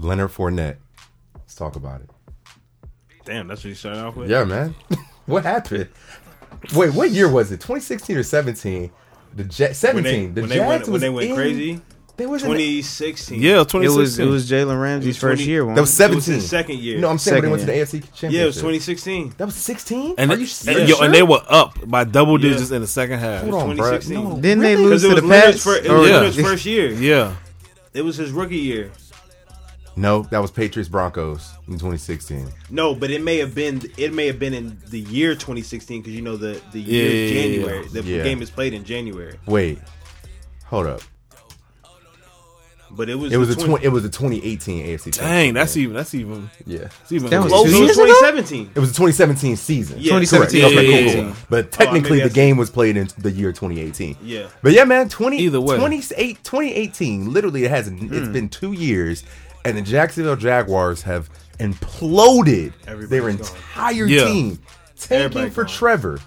Leonard Fournette. Let's talk about it. Damn, that's what you started off with. Yeah, man. what happened? Wait, what year was it? 2016 or 17? The Ja- When 17. they, the when they Jags went, when they went in- crazy, They was in the- 2016. Yeah, It 2016. was it was Jalen Ramsey's was first year. One. that was It was 17. his second year. No, I'm saying when they went to the AFC championship. yeah, it was 2016. That was 16. and, Are and- you, and- are yo, and they were up by double Yeah. digits in the second half. Hold on, bro. 2016. No, Didn't they really? lose Because it to was the Leonard's Pats? first, it Oh, was yeah. Leonard's first year. Yeah, It was his rookie year. No, that was Patriots Broncos in 2016. No, but it may have been it may have been in the year 2016 because you know the the year Yeah, yeah, yeah, January. The yeah. game is played in January, Wait, hold up. but it was It was a 20, it was a 2018 AFC. dang, that's championship even that's even yeah. that's even That was close. two It was years ago? 2017. It was the 2017 season. Yeah. 2017. Yeah, Okay, yeah, cool, yeah. cool. But Oh, technically, maybe the game was played in the year 2018. Yeah. But yeah, man, 20, Either way. 28, 2018, literally, it has it's Hmm. been two years, and the Jacksonville Jaguars have imploded Everybody's their gone. entire Yeah. team, tanking Everybody for gone. Trevor.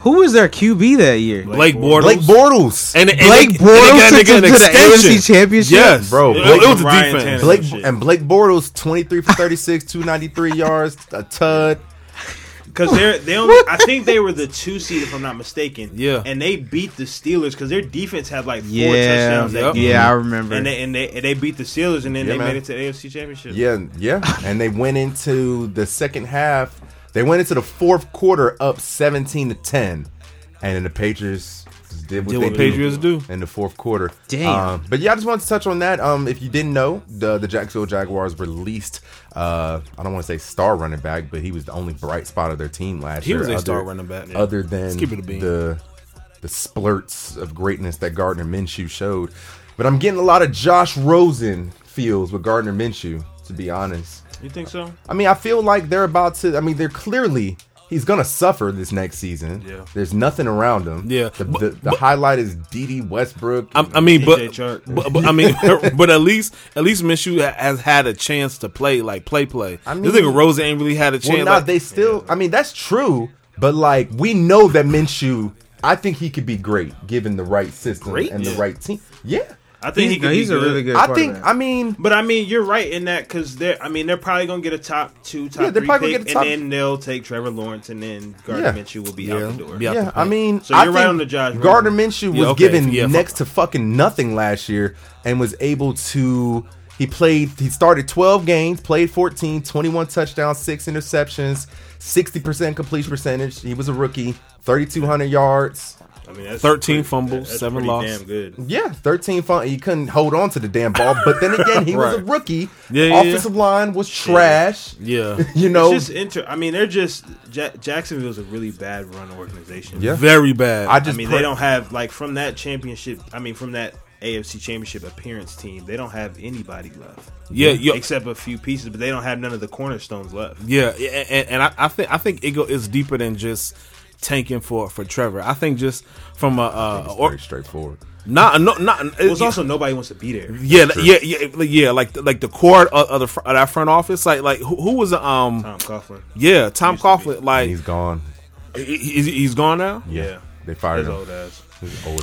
Who was their QB that year? Blake Bortles. Bortles. Blake Bortles. and, and Blake they- Bortles and they took got them to the. AFC Championship? Yes, Bro, It, Blake- it was a defense. Blake and Blake Bortles, 23 for 36, 293 yards, a tud. Because they're they only I think they were the two seed if I'm not mistaken. Yeah. and they beat the Steelers because their defense had like four Yeah, touchdowns that Yep. game. yeah, I remember. And they and they and they beat the Steelers and then Yeah, they man. made it to the AFC Championship. Yeah, yeah. And they went into the second half. They went into the fourth quarter up 17 to 10. And then the Patriots just did what Did they what Patriots do. in the fourth quarter. Damn. Um, but yeah, I just wanted to touch on that. Um, if you didn't know, the the Jacksonville Jaguars released uh, I don't want to say star running back, but he was the only bright spot of their team last He year. was a other- star running back. Other than keep it a the the splurts of greatness that Gardner Minshew showed. But I'm getting a lot of Josh Rosen feels with Gardner Minshew, to be honest. You think so? I mean, I feel like they're about to. I mean, they're clearly he's gonna suffer this next season. Yeah. There's nothing around him. Yeah, The, but- the, the highlight is Dede Westbrook. I, I mean, but, but, but I mean, but at least at least Minshew has had a chance to play like play play. I mean, this nigga Rosen ain't really had a chance. well, now like- they still. I mean, that's true. But like, we know that Minshew. I think he could be great given the right system Great? and the Yeah. right team. Yeah. I think he's, he could no, he's be a really good. I think. I mean, But I mean, you're right in that because they're. I mean, they're probably gonna get a top two, top Yeah, they're three probably pick, gonna get a top- and then they'll take Trevor Lawrence, and then Gardner Yeah. Minshew will be Yeah, out the door. be yeah, the I mean, So I you're right think on the Josh Gardner Minshew was Yeah, okay, given yeah, next fuck- to fucking nothing last year and was able to. He played. He started 12 games, played 14, 21 touchdowns, six interceptions, 60 percent completion percentage. He was a rookie, 3,200 yards. I mean, that's 13 pretty- fumbles, that's seven pretty losses. Damn good. Yeah, 13 fun. He couldn't hold on to the damn ball, but then again, he was a rookie. Yeah, yeah, yeah. Offensive line was trash. yeah, You know, It's just inter. I mean, they're just ja- Jacksonville's a really bad run organization. Yeah. very bad. I I just mean, pray- they don't have like from that championship. I mean, from that AFC Championship appearance team, they don't have anybody left yeah, yeah, except a few pieces, but they don't have none of the cornerstones left. yeah, and, and I, I think I think it go is deeper than just tanking for for Trevor. I think just from a uh, It's or very straightforward. not no not Well, it's also nobody wants to be there. yeah yeah yeah like, yeah like like the core of, of the fr- of that front office like like who, who was um Tom Coughlin. yeah Tom Used to be. Coughlin like And he's gone. he, he's, he's gone now. Yeah, They fired his him. old ass.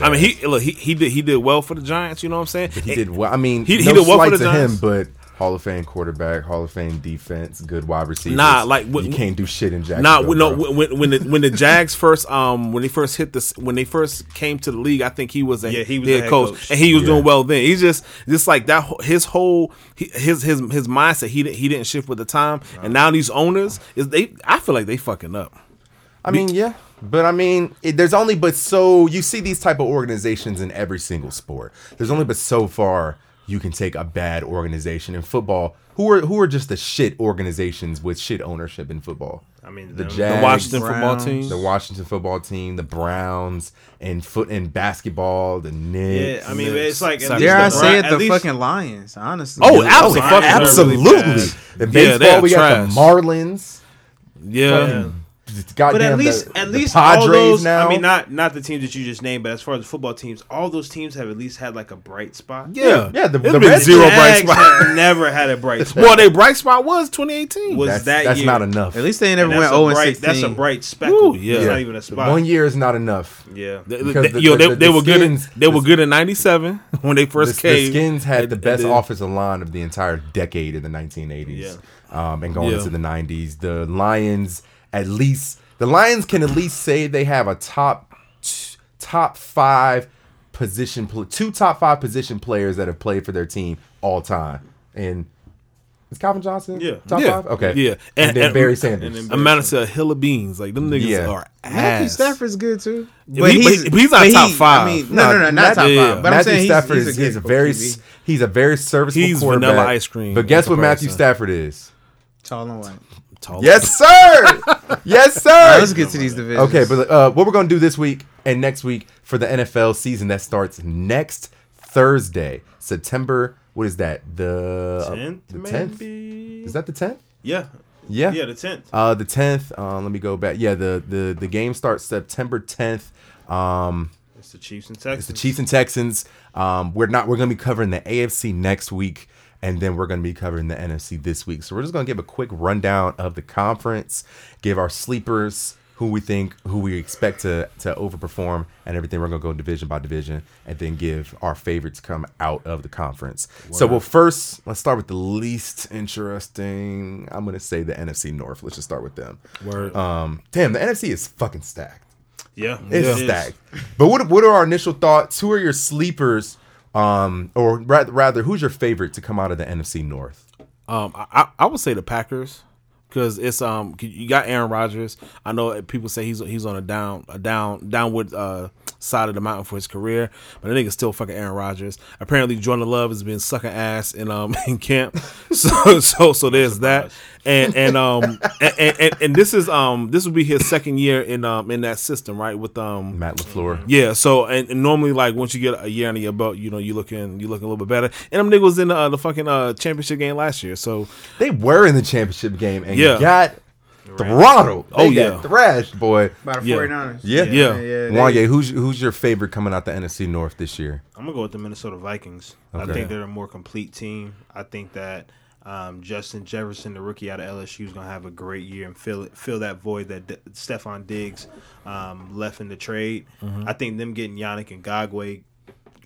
I mean, he look he, he did he did well for the Giants. You know what I'm saying? He did well. I mean, He- he, he did well for slight the to him, Giants. but Hall of Fame quarterback, Hall of Fame defense, good wide receiver. Nah, like, when- you can't do shit in Jacksonville. Nah, when- no, when when the when the Jags first um when they first hit this when they first came to the league, I think he was a Yeah, he was head head coach, coach. and he was Yeah. doing well then. He's just just like that. wh- His whole his his his mindset he didn't he didn't shift with the time, and now these owners is they I feel like they fucking up. I mean, yeah, but I mean, it, there's only but so you see these type of organizations in every single sport. There's only but so far you can take a bad organization in football. Who are who are just the shit organizations with shit ownership in football? I mean, The them- The Jags, Washington football team. the Washington football team, the Browns, and foot and basketball, the Knicks. Yeah, I mean, it's like at Dare least I the say Bron- it? The least- fucking Lions. Honestly. Oh, Oh, absolutely, Lions absolutely. really In Yeah, they baseball, are we got trash. the Marlins. yeah. Fucking goddamn But at least, the, at least Padres all those. now. I mean, not not the teams that you just named, but as far as the football teams, all those teams have at least had like a bright spot. Yeah, Yeah, the- It's the been Reds- zero bright Jags spot. have never had a bright spot. well, their bright spot was 2018. Was that's, that that's year. not enough. At least they never went that's, a 0 and bright, 16. that's a bright speckle. Woo, yeah. It's not even a spot. One year is not enough. yeah. They, Because the- yo, the- they, the- they the were good. In, Skins- they were good in '97 when they The, first the came. Skins had the best then- offensive line of the entire decade in the 1980s, um, and going Yeah. into the 90s. The Lions, at least, the Lions can at least say they have a top t- top five position, pl- two top five position players that have played for their team all time. And is Calvin Johnson? Yeah. top Yeah. five. Okay, Yeah. and, And- then and- Barry Sanders. and then- amounted to a hill of beans. Like them niggas Yeah. are ass. Matthew Stafford's good too. Yeah, he- but he's not but top he- five. I mean, no, no, no, not Matthew- top yeah. five. But I'm Matthew saying Stafford he's, is a he's a very QB. he's a very serviceable He's quarterback. vanilla ice cream But guess what Matthew. Stafford is? tall and white. Tall. Yes, sir. yes, sir. All right, let's get to these divisions. Okay, but uh, what we're gonna do this week and next week for the NFL season that starts next Thursday, September. What is that? The Tenth, the tenth. maybe. Is that the tenth? Yeah. Yeah. Yeah, the tenth. Uh, the tenth. Uh, let me go back. Yeah, the the the game starts September tenth. Um, It's the Chiefs and Texans. it's the Chiefs and Texans. Um, we're not. We're gonna be covering the AFC next week, and then we're gonna be covering the NFC this week. So we're just gonna give a quick rundown of the conference, give our sleepers who we think, who we expect to to overperform, and everything. We're gonna go division by division, and then give our favorites come out of the conference. So well, first let's start with the least interesting. I'm gonna say the NFC North. Let's just start with them. Word. Um, damn, the NFC is fucking stacked. Yeah. It's it is. stacked. But what what are our initial thoughts? Who are your sleepers? Um, or rather, rather, who's your favorite to come out of the NFC North? Um, I, I would say the Packers because it's um you got Aaron Rodgers. I know people say he's he's on a down a down downward uh side of the mountain for his career, but I think it's still fucking Aaron Rodgers. Apparently, Jordan Love has been sucking ass in um in camp, so so so there's that, and and um and, and, and, and this is um this will be his second year in um in that system right with um Matt LaFleur. yeah, so and, and normally like once you get a year under your belt, you know you looking you looking a little bit better. And them niggas was in uh, the fucking uh, championship game last year, so They were in the championship game and Yeah. got throttled. They Oh, got yeah. thrashed, boy. By the Yeah. 49ers. Yeah. Yeah. they- Wanye, who's who's your favorite coming out the NFC North this year? I'm gonna go with the Minnesota Vikings. I think they're a more complete team. I think that um, Justin Jefferson, the rookie out of LSU, is gonna have a great year and fill it, fill that void that D- Stefon Diggs um, left in the trade. Mm-hmm. I think them getting Yannick Ngakoue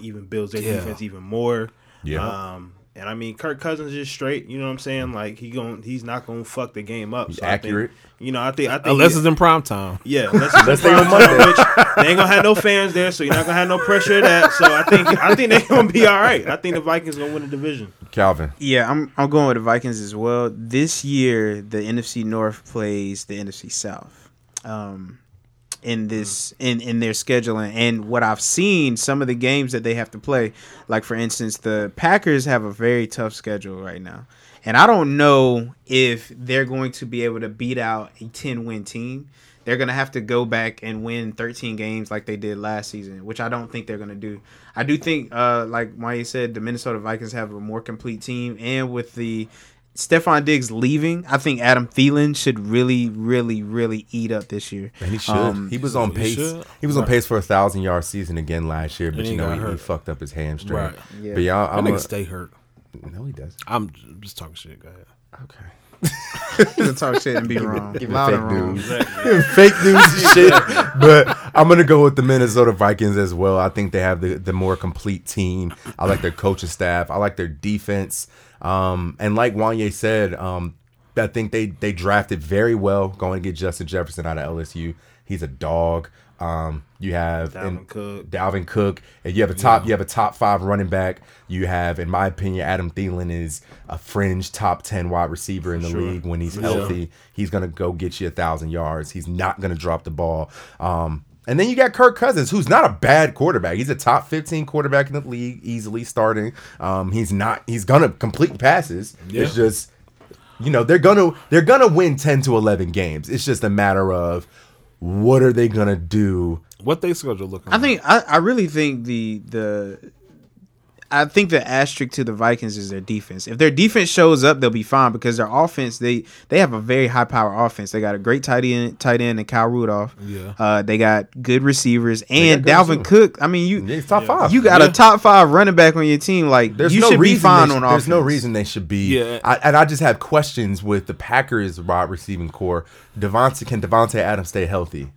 even builds their Yeah. defense even more. Yeah. Um, and I mean, Kirk Cousins is just straight. You know what I'm saying? Like he gon' he's not gonna fuck the game up. He's So I think- accurate. you know, I think I think unless he- it's in prime time. yeah, unless, unless they on Monday. which they ain't gonna have no fans there, so you're not gonna have no pressure of that. So I think I think they're gonna be all right. I think the Vikings gonna win the division. Calvin. Yeah, I'm I'm going with the Vikings as well. This year, the NFC North plays the NFC South. Um, in this in in their scheduling and what I've seen, some of the games that they have to play, like for instance, the Packers have a very tough schedule right now, and I don't know if they're going to be able to beat out a ten win team. They're gonna have to go back and win 13 games like they did last season, which I don't think they're gonna do. I do think, uh, like Maya said, the Minnesota Vikings have a more complete team, and with the Stefon Diggs leaving, I think Adam Thielen should really, really, really eat up this year. And he should. Um, he was on he pace. should. He was on pace for a thousand yard season again last year, but you know he, he fucked up his hamstring. Right. Yeah. But y'all, I'm gonna stay hurt. no, he does. I'm just talking shit. Go ahead. Okay. to talk shit and be wrong. Give Loud fake and wrong. news. fake news shit. But I'm gonna go with the Minnesota Vikings as well. I think they have the, the more complete team. I like their coaching staff. I like their defense. Um, and like Wanye said, um, I think they they drafted very well going to get Justin Jefferson out of LSU. He's a dog. Um, you have Dalvin in- Cook. Dalvin Cook, and you have a top you have a top five running back. You have, in my opinion, Adam Thielen is a fringe top ten wide receiver in the Sure. league when he's healthy. He's gonna go get you a thousand yards. He's not gonna drop the ball. Um, and then you got Kirk Cousins, who's not a bad quarterback. He's a top fifteen quarterback in the league, easily starting. Um, he's not. He's gonna complete passes. Yeah. It's just, you know, they're gonna they're gonna win ten to eleven games. It's just a matter of what are they gonna do What they schedule looking? I like? think I, I really think the the I think the asterisk to the Vikings is their defense. If their defense shows up, they'll be fine because their offense they they have a very high power offense. They got a great tight end tight end and Kyle Rudolph. Yeah. Uh, they got good receivers and good Dalvin receivers. Cook. I mean, you Yeah, he's top five. you got Yeah. a top five running back on your team. Like There's you no should be reason fine they on sh- offense. There's no reason they should be. Yeah. I, and I just have questions with the Packers wide receiving core. Davante can Davante Adams stay healthy?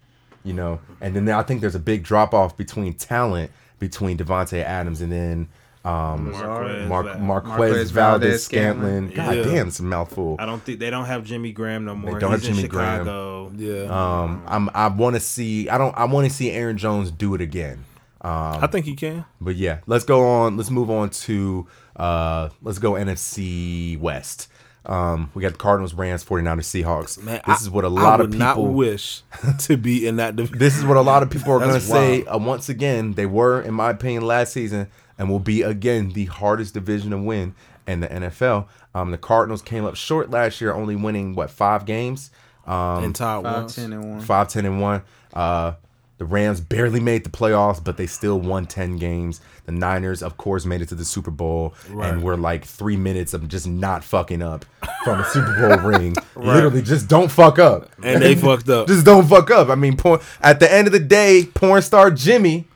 You know, and then I think there's a big drop off between talent between Davante Adams and then um, Marquez, Mark, Marquez, Marquez Valdes Valdes Scantlin. Scantlin. God Yeah. damn, it's a mouthful. I don't think they don't have Jimmy Graham no more. They don't He's have in Jimmy Graham. Chicago. Yeah. Um, I'm I want to see. I don't. I want to see Aaron Jones do it again. Um, I think he can. But yeah, let's go on. Let's move on to uh let's go NFC West. Um we got the Cardinals, Rams, 49ers, Seahawks. Man, this I- is what a lot of would not people wish to be in that division. this is what a lot of people are going to say uh, once again. They were in my opinion last season and will be again the hardest division to win in the NFL. Um the Cardinals came up short last year only winning what 5 games. Um entire Five, once. 10, and one. 5 10 and 1 uh the Rams barely made the playoffs, but they still won 10 games. The Niners, of course, made it to the Super Bowl Right. and we're like three minutes of just not fucking up from a Super Bowl ring. Literally, just don't fuck up. And they fucked up. Just don't fuck up. I mean, porn, at the end of the day, porn star Jimmy,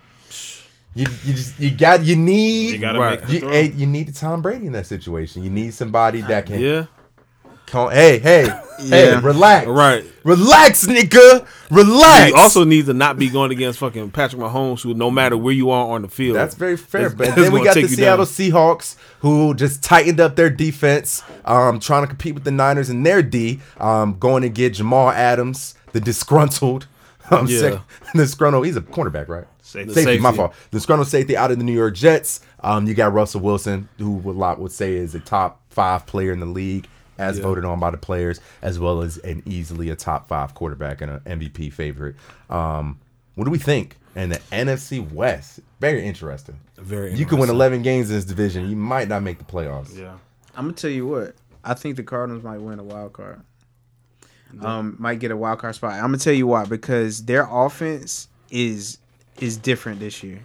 you you just you got you need You gotta Right. make the you, hey, you need Tom Brady in that situation. You need somebody that can Yeah. Come, hey, hey, hey, relax. Right. Relax, nigga. Relax. You also need to not be going against fucking Patrick Mahomes, who no matter where you are on the field. That's very fair. it's- But it's then we got the Seattle down. Seahawks who just tightened up their defense, um, trying to compete with the Niners in their D, um, going to get Jamal Adams, the disgruntled. Um, Yeah. sec- disgruntled. He's a cornerback, right? Safety. Safety, my Safety. fault. The disgruntled safety out of the New York Jets. Um, you got Russell Wilson, who a lot would say is a top five player in the league, as Yeah. voted on by the players, as well as an easily a top five quarterback and an MVP favorite. Um, what do we think? And the NFC West, very interesting. very. You can win 11 games in this division. You might not make the playoffs. Yeah. I'm gonna tell you what. I think the Cardinals might win a wild card. Um, might get a wild card spot. I'm gonna tell you why because their offense is is different this year.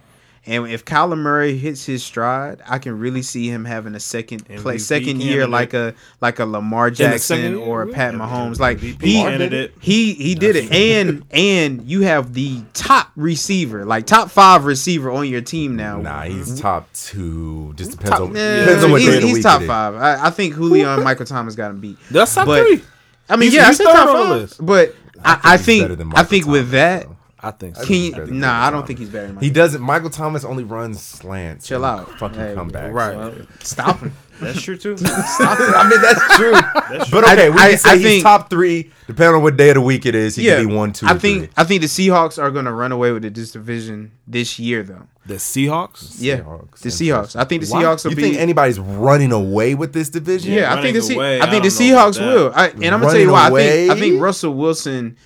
And if Kyler Murray hits his stride, I can really see him having a second play, second year candidate. like a like a Lamar Jackson year, or a yeah. Pat Mahomes. Like MVP he candidate. he he did it, and and you have the top receiver, like top five receiver on your team now. Nah, he's top two. Just depends Top- on Yeah, depends on what day he's, of the he's top five. I, I think Julio and Michael Thomas got him beat. That's top But- three. I mean, He's- yeah, I he's said top five, but I, I think better than I think with that, though. I think so. can he's you, better than nah, I don't Thomas. think he's better than He doesn't. Michael Thomas only runs slants. Chill out. Fucking Hey, comebacks. Right. Stop him. That's true too. I mean, that's true. That's true. but true. okay, we I- can say I he's think- top three. Depending on what day of the week it is, he yeah, could be one, two, I or think three. I think the Seahawks are going to run away with this division this year, though. The Seahawks. Yeah, Seahawks, the Seahawks. I think the Why? Seahawks will You be. think anybody's running away with this division? yeah, I think the running Se- away, I think I the don't know about Seahawks will. I, and I'm gonna tell you why. I think I think Russell Wilson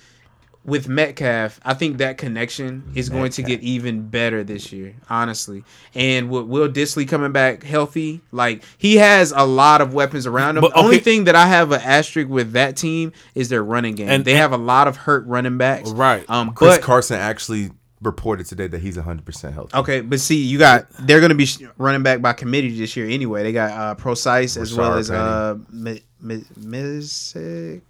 with Metcalf, I think that connection is going to get even better this year, honestly. And with Will Dissly coming back healthy, like he has a lot of weapons around him. But, the only thing that I have an asterisk with that team is their running game. And- they and- have a lot of hurt running backs. Right. Um, Chris but Carson actually reported today that he's 100% healthy. Okay, but see, you got they're going to be sh- running back by committee this year anyway. They got uh Prosise as well Rashard as uh Mi- Mi- Missick,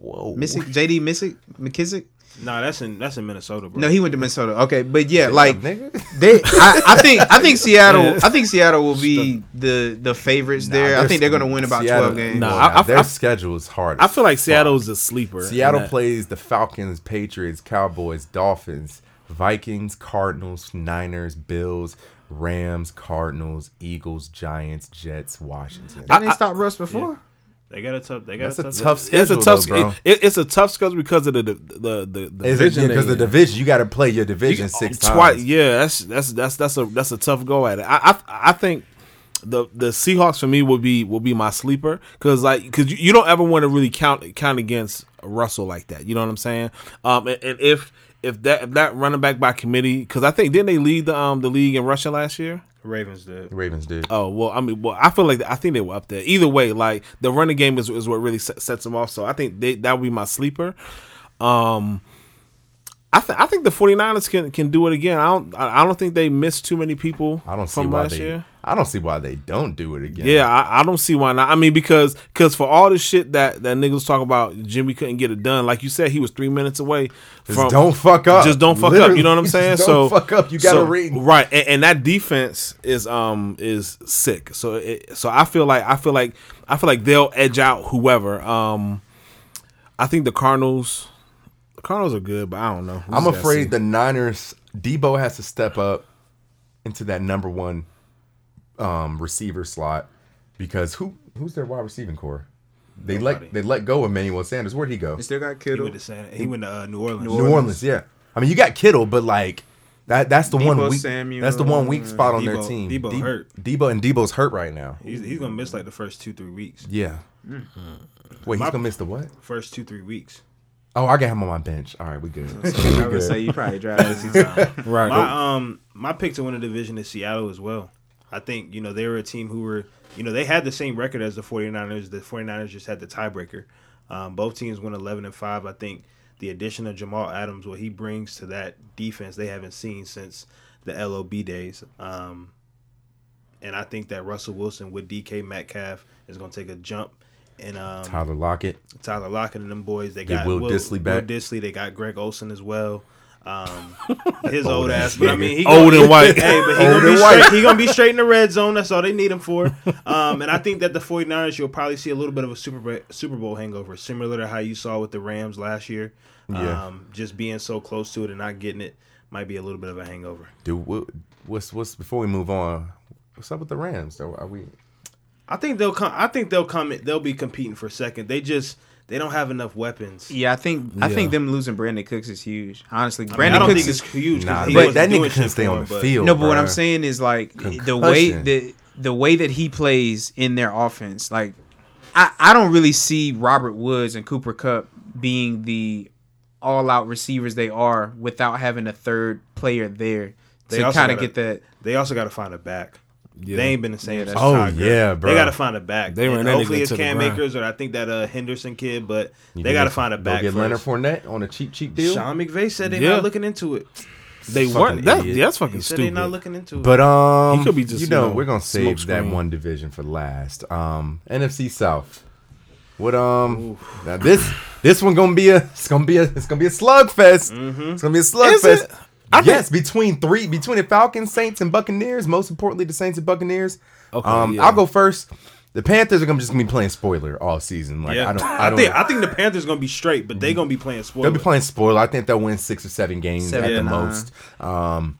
Whoa. Missick, JD Missick, McKissic. Nah, that's in that's in Minnesota, bro. No, he went to Minnesota. Okay, but yeah, like they, I, I think I think Seattle, I think Seattle will be the the favorites there. I think they're going to win about Seattle- twelve games. Nah, well, I- I- their I- schedule is hard. I feel like fuck. Seattle's a sleeper. Seattle that. plays the Falcons, Patriots, Cowboys, Dolphins, Vikings, Cardinals, Niners, Bills, Rams, Cardinals, Eagles, Giants, Jets, Washington. They didn't stop Russ before. They got a tough. They got That's a a tough. tough schedule, It's a tough. though, bro. it- it's a tough schedule because of the the the, the, the division because they the division? You got to play your division six times. Yeah. That's that's that's that's a that's a tough go at it. I I, I think the the Seahawks for me will be will be my sleeper because like because you, you don't ever want to really count count against Russell like that. You know what I'm saying? Um, and, and if if that if that running back by committee because I think didn't they lead the um the league in rushing last year? Ravens did. Ravens did. Oh well, I mean, well, I feel like I think they were up there. Either way, like the running game is, is what really set, sets them off. So I think they, that would be my sleeper. Um, I think I think the 49ers can can do it again. I don't I I don't think they missed too many people I don't see from why last they. year. I don't see why they don't do it again. Yeah, I, I don't see why not. I mean, because because for all the shit that that niggas talk about, Jimmy couldn't get it done. Like you said, he was three minutes away Just from. don't fuck up. Just don't fuck up. You know what I'm saying? just so don't fuck up. You got to so- read. right, and, and that defense is um is sick. So it, so I feel like I feel like I feel like they'll edge out whoever. Um, I think the Cardinals. The Cardinals are good, but I don't know. We I'm afraid the Niners. Deebo has to step up into that number one um, receiver slot because who who's their wide receiving core? They Nobody. let they let go of Emmanuel Sanders. Where'd he go? He still got He Kittle. went to San, he went to uh, New Orleans. New Orleans. Yeah. I mean, you got Kittle, but like that that's the one Deebo weak. Samuel. That's the one weak spot on their team. Deebo De- hurt. Deebo and Deebo's hurt right now. He's, he's gonna miss like the first two three weeks. Yeah. Mm. Wait, he's My- gonna miss the what? First two three weeks. Oh, I got him on my bench. All right, we good. I would say you probably drive this season. right. My um my pick to win the division is Seattle as well. I think, you know, they were a team who were you know, they had the same record as the 49ers. The 49ers just had the tiebreaker. Um, both teams went 11 and 5. I think the addition of Jamal Adams, what he brings to that defense, they haven't seen since the LOB days. Um, and I think that Russell Wilson with DK Metcalf is going to take a jump. And um, Tyler Lockett. Tyler Lockett and them boys. They Get got Will Dissly back. Will Dissly. They got Greg Olsen as well. Um, his old ass, but I mean, he Old gonna- and white. Hey, but he Old gonna, be white. straight, he gonna be straight in the red zone. That's all they need him for. Um, and I think that the 49ers, you'll probably see a little bit of a Super Bowl, Super Bowl hangover, similar to how you saw with the Rams last year. Yeah. Um, just being so close to it and not getting it might be a little bit of a hangover. Dude, what, what's what's before we move on? What's up with the Rams? Though? are we? I think they'll come. I think they'll come. They'll be competing for second. They just they don't have enough weapons. Yeah, I think I Yeah. think them losing Brandin Cooks is huge. Honestly, I, mean, Brandin I Cooks think is it's huge. 'cause Nah, but that nigga shit couldn't stay on the but- field. no, but what I'm saying is like the way Concussion. the the way that he plays in their offense, like I I don't really see Robert Woods and Cooper Kupp being the all out receivers they are without having a third player there They to kind of get that. They also got to find a back. Yeah. They ain't been the same. Yeah, that's- Oh, Todd yeah, bro. They got to find a back. They ran And that hopefully nigga it's to the Cam ground. Akers or I think that uh, Henderson kid, but You they got to find a back. Get Leonard. Fournette on a cheap, cheap deal. Sean McVay said they're Yeah. not looking into it. They weren't. That, yeah, that's fucking He said they're stupid. not looking into it. But um, He could be just, you know, you know, we're gonna save smoke that screen. one division for last. Um, NFC South. What um, now this this one gonna be a it's gonna be a it's gonna be a slugfest. It's gonna be a slugfest. It? I yes, between three between the Falcons, Saints, and Buccaneers. Most importantly, the Saints and Buccaneers. Okay, um, yeah. I'll go first. The Panthers are gonna just gonna be playing spoiler all season. Like yeah, I don't, I, I don't. think I think the Panthers are gonna be straight, but they're gonna be playing spoiler. They'll be playing spoiler. I think they'll win six or seven games Seven at the nine. most. Um,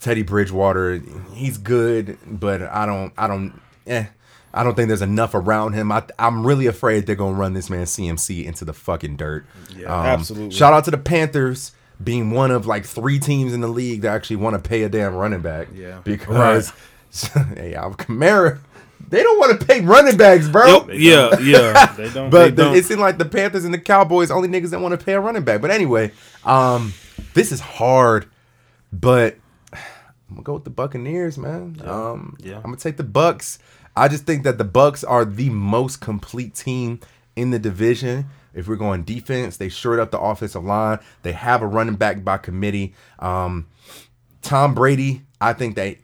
Teddy Bridgewater, he's good, but I don't, I don't, eh, I don't think there's enough around him. I, I'm really afraid they're gonna run this man CMC into the fucking dirt. Yeah, Um, absolutely. Shout out to the Panthers being one of like three teams in the league that actually want to pay a damn running back. Yeah. because hey, Alvin Kamara, they don't want to pay running backs, bro. Yep, yeah, yeah. They don't. But They the, don't. it seemed like the Panthers and the Cowboys only niggas that want to pay a running back. But anyway, um, this is hard, but I'm gonna go with the Buccaneers, man. Um, Yeah. I'm gonna take the Bucks. I just think that the Bucks are the most complete team in the division. If we're going defense, they shored up the offensive line. They have a running back by committee. Um, Tom Brady, I think that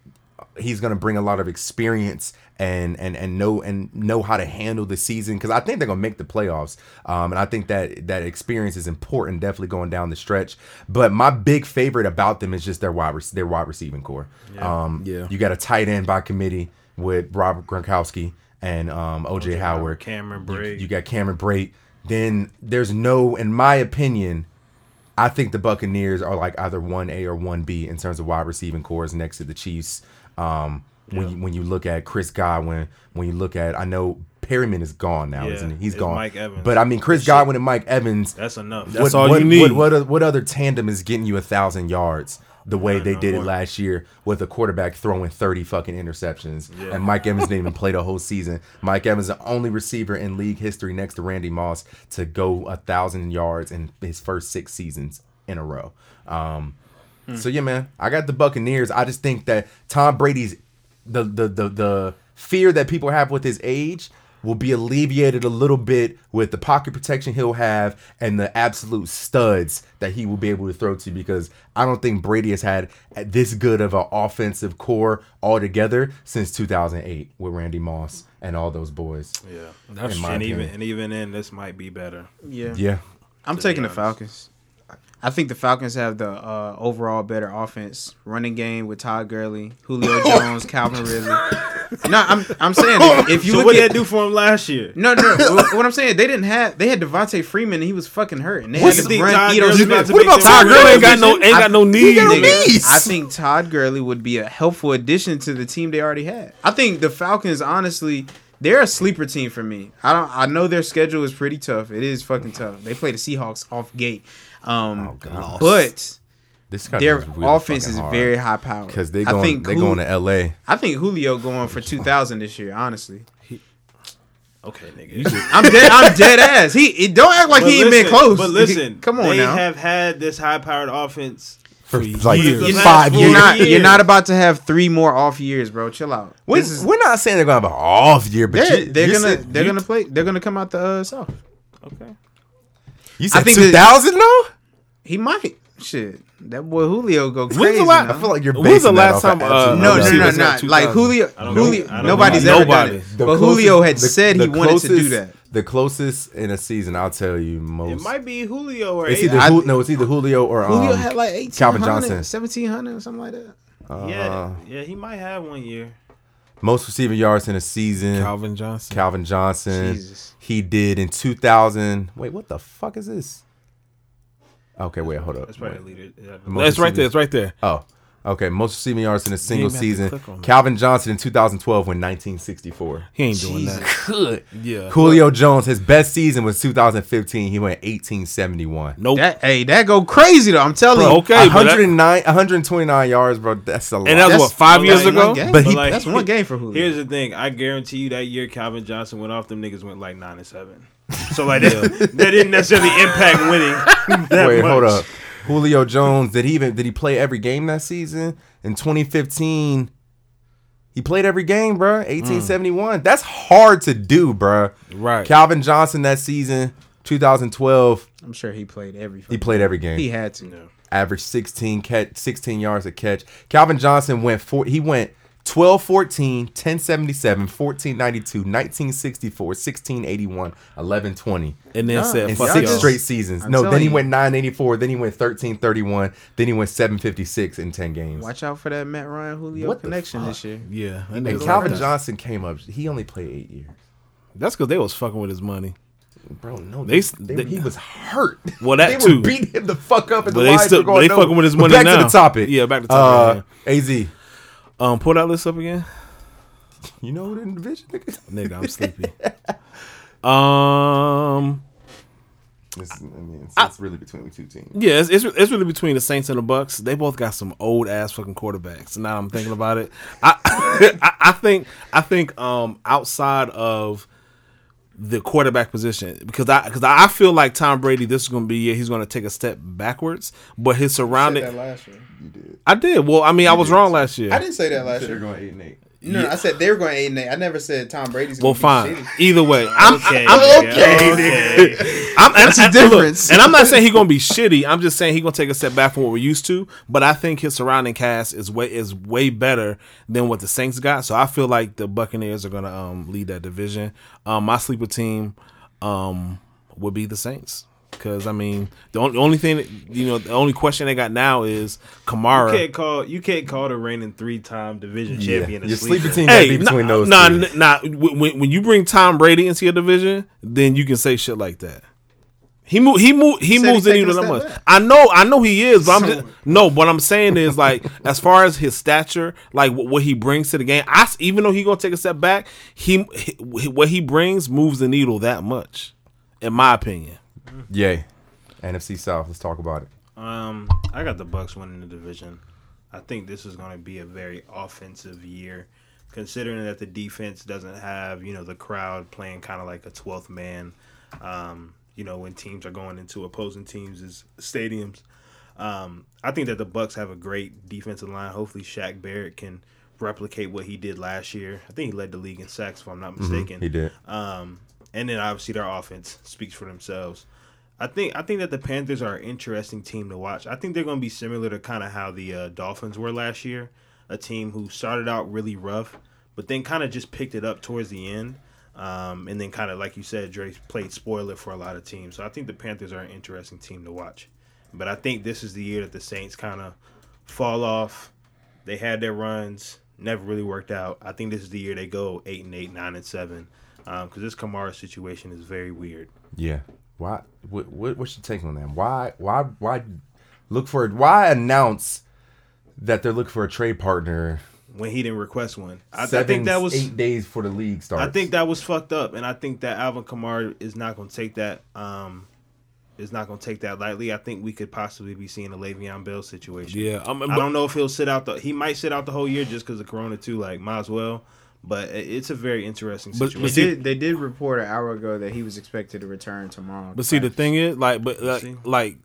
he's going to bring a lot of experience and and and know and know how to handle the season because I think they're going to make the playoffs. Um, and I think that that experience is important, definitely going down the stretch. But my big favorite about them is just their wide rec- their wide receiving core. Um, Yeah. you got a tight end by committee with Robert Gronkowski and um, OJ, Howard. Cameron You- You, got Cameron Brate. Then there's no, in my opinion, I think the Buccaneers are like either one A or one B in terms of wide receiving cores next to the Chiefs. Um, when you, when you look at Chris Godwin, when you look at I know Perriman is gone now, Yeah, isn't he? He's it's gone. Mike Evans. But I mean Chris Shit. Godwin and Mike Evans. That's enough. That's what, all what, you need. What, what, oth- what other tandem is getting you a thousand yards the way they did it last year with a quarterback throwing 30 fucking interceptions Yeah. and Mike Evans didn't even play the whole season. Mike Evans the only receiver in league history next to Randy Moss to go a thousand yards in his first six seasons in a row. Um, Hmm. So yeah, man, I got the Buccaneers. I just think that Tom Brady's the the the the fear that people have with his age will be alleviated a little bit with the pocket protection he'll have and the absolute studs that he will be able to throw to because I don't think Brady has had this good of an offensive core altogether since 2008 with Randy Moss and all those boys. Yeah, That's In my and even and even then, this might be better. Yeah. Yeah. I'm to taking the. Falcons. I think the Falcons have the uh, overall better offense, running game with Todd Gurley, Julio Jones, Calvin Ridley. No, I'm I'm saying if, if you so look what at did they do for him last year? no, no, no. what what I'm saying, they didn't have. They had Devonta Freeman, and he was fucking hurt, and they What's had to thing, run Todd Ito Gurley's Smith. about to What about Todd win? Gurley ain't got no ain't got no need. got no nigga. I think Todd Gurley would be a helpful addition to the team they already had. I think the Falcons, honestly, they're a sleeper team for me. I don't. I know their schedule is pretty tough. It is fucking tough. They play the Seahawks off gate, um, Oh, God. but This their really offense is hard. very high powered. because they I going think they Jul- going to L.A. I think Julio going for two thousand this year. Honestly, Okay, nigga. I'm dead. I'm dead ass. He it, don't act like But he ain't listen- been close. But listen, come on they now. have had this high-powered offense. for For like years. The five years. you're not. years. You're not about to have three more off years, bro. Chill out. We're, This is- we're not saying they're gonna have an off year, but they're, you, they're you gonna said, they're you, gonna play. They're gonna come out the uh, south. Okay. You said think two thousand though. He might. Shit, that boy Julio go When's crazy. the last- now. I feel like you're When's basing the that last off time, of uh, no, no, no, no, Receivers Like 2000. Julio, know. Julio. Nobody's know. ever Nobody. done it. The But Julio had closest- said he the wanted to do that. The closest in a season, I'll tell you most. It most. might be Julio or it's either I- Jul- no, it's either Julio or Julio um, had like 1800, Calvin Johnson. 1700 or something like that. yeah, uh, yeah, he might have one year. most receiving yards in a season. Calvin Johnson. Calvin Johnson. Jesus. He did in 2000. Wait, what the fuck is this? Okay, wait, hold up. That's probably Wait. a leader. Yeah. That's right there. receiving- It's right there. Oh, okay. Most receiving yards in a single even have to season. click on it. Calvin Johnson in 2012 went 1964. He ain't doing that. Good. Yeah. Julio Jones, his best season was 2015. He went 1871. Nope. That hey, that go crazy though. I'm telling you. okay, but that- 109, 129 yards, bro. That's a lot. and that was That's- what five years ago. game. But he- that's one game for Julio. Here's the thing. I guarantee you that year Calvin Johnson went off, them niggas went like nine and seven. So like that, that didn't necessarily impact winning. That Wait, hold up. Julio Jones, did he even did he play every game that season? In 2015, he played every game, bro. 1871. Mm. That's hard to do, bro. Right. Calvin Johnson that season, 2012, I'm sure he played every. he played every game. He had to. No. averaged 16 catch 16 yards a catch. Calvin Johnson went four he went 12 14 10 77 14 92 1964 16 81 11 20 and then said, in "Fuck six y'all." straight seasons. I'm no, then he you. went 984, then he went 1331, then he went 756 in 10 games. Watch out for that Matt Ryan Julio What connection this year. Yeah, And Calvin like. Johnson came up. He only played 8 years. That's because they was fucking with his money. Bro, no. They- They, they- he was hurt. Well, that they too. were beating him the fuck up and But the they still- were going they nowhere. fucking with his But money back to the topic. Yeah, back to the topic, Uh, AZ. Um, pull that list up again, You know who division, nigga? nigga. I'm sleepy. um, It's, I mean, it's, it's really between the two teams. yeah, it's, it's it's really between the Saints and the Bucks. They both got some old ass fucking quarterbacks. Now I'm thinking about it. I I, I think I think um outside of the quarterback position because I because I feel like Tom Brady this is going to be a year he's going to take a step backwards, but his surrounding. last year. You did. I did well. I mean, I was wrong last year. I didn't say that last They're year. going eight and eight. No, I said they were going eight and eight. I never said Tom Brady's. Well, gonna be fine. shitty. Either way, I'm, Okay, I'm, okay, okay. I'm, and, What's the and- and look, difference? and I'm not saying he's gonna be shitty. I'm just saying he's gonna take a step back from what we're used to. But I think his surrounding cast is way is way better than what the Saints got. So I feel like the Buccaneers are gonna um, lead that division. Um, my sleeper team um, would be the Saints. Because I mean, the only, the only thing that, you know, the only question they got now is Kamara. You can't call you can't call the reigning three time division champion a Your sleeper. sleeper team Hey, be between nah, those nah, two. n- nah. When, when you bring Tom Brady into your division, then you can say shit like that. He move, he move, he said moves the he's needle that much. back. I know, I know he is, but I'm just no. What I'm saying is like, as far as his stature, like what, what he brings to the game, I even though he gonna take a step back, he, he what he brings moves the needle that much, in my opinion. Yay. NFC South. Let's talk about it. Um, I got the Bucks winning the division. I think this is going to be a very offensive year, considering that the defense doesn't have you know the crowd playing kind of like a twelfth man. Um, you know when teams are going into opposing teams' stadiums. Um, I think that the Bucks have a great defensive line. Hopefully, Shaq Barrett can replicate what he did last year. I think he led the league in sacks, if I'm not mistaken. Mm-hmm. He did. Um, and then obviously their offense speaks for themselves. I think I think that the Panthers are an interesting team to watch. I think they're going to be similar to kind of how the uh, Dolphins were last year, a team who started out really rough, but then kind of just picked it up towards the end. Um, and then kind of like you said, Drake played spoiler for a lot of teams. So I think the Panthers are an interesting team to watch. But I think this is the year that the Saints kind of fall off. They had their runs, never really worked out. I think this is the year they go eight and eight, nine and seven, because this Kamara situation is very weird. Yeah. Why? What, what? What's your take on that? Why? Why? Why? Look for it. Why announce that they're looking for a trade partner? When he didn't request one, I, I think that was eight days for the league starts. I think that was fucked up, and I think that Alvin Kamara is not going to take that. Um, is not going to take that lightly. I think we could possibly be seeing a Le'Veon Bell situation. Yeah, I'm, I don't know if he'll sit out the. He might sit out the whole year just because of Corona too. Like, might as well. But it's a very interesting situation. but They see- did, they did report an hour ago that he was expected to return tomorrow. But see, the thing is, like, but like, like,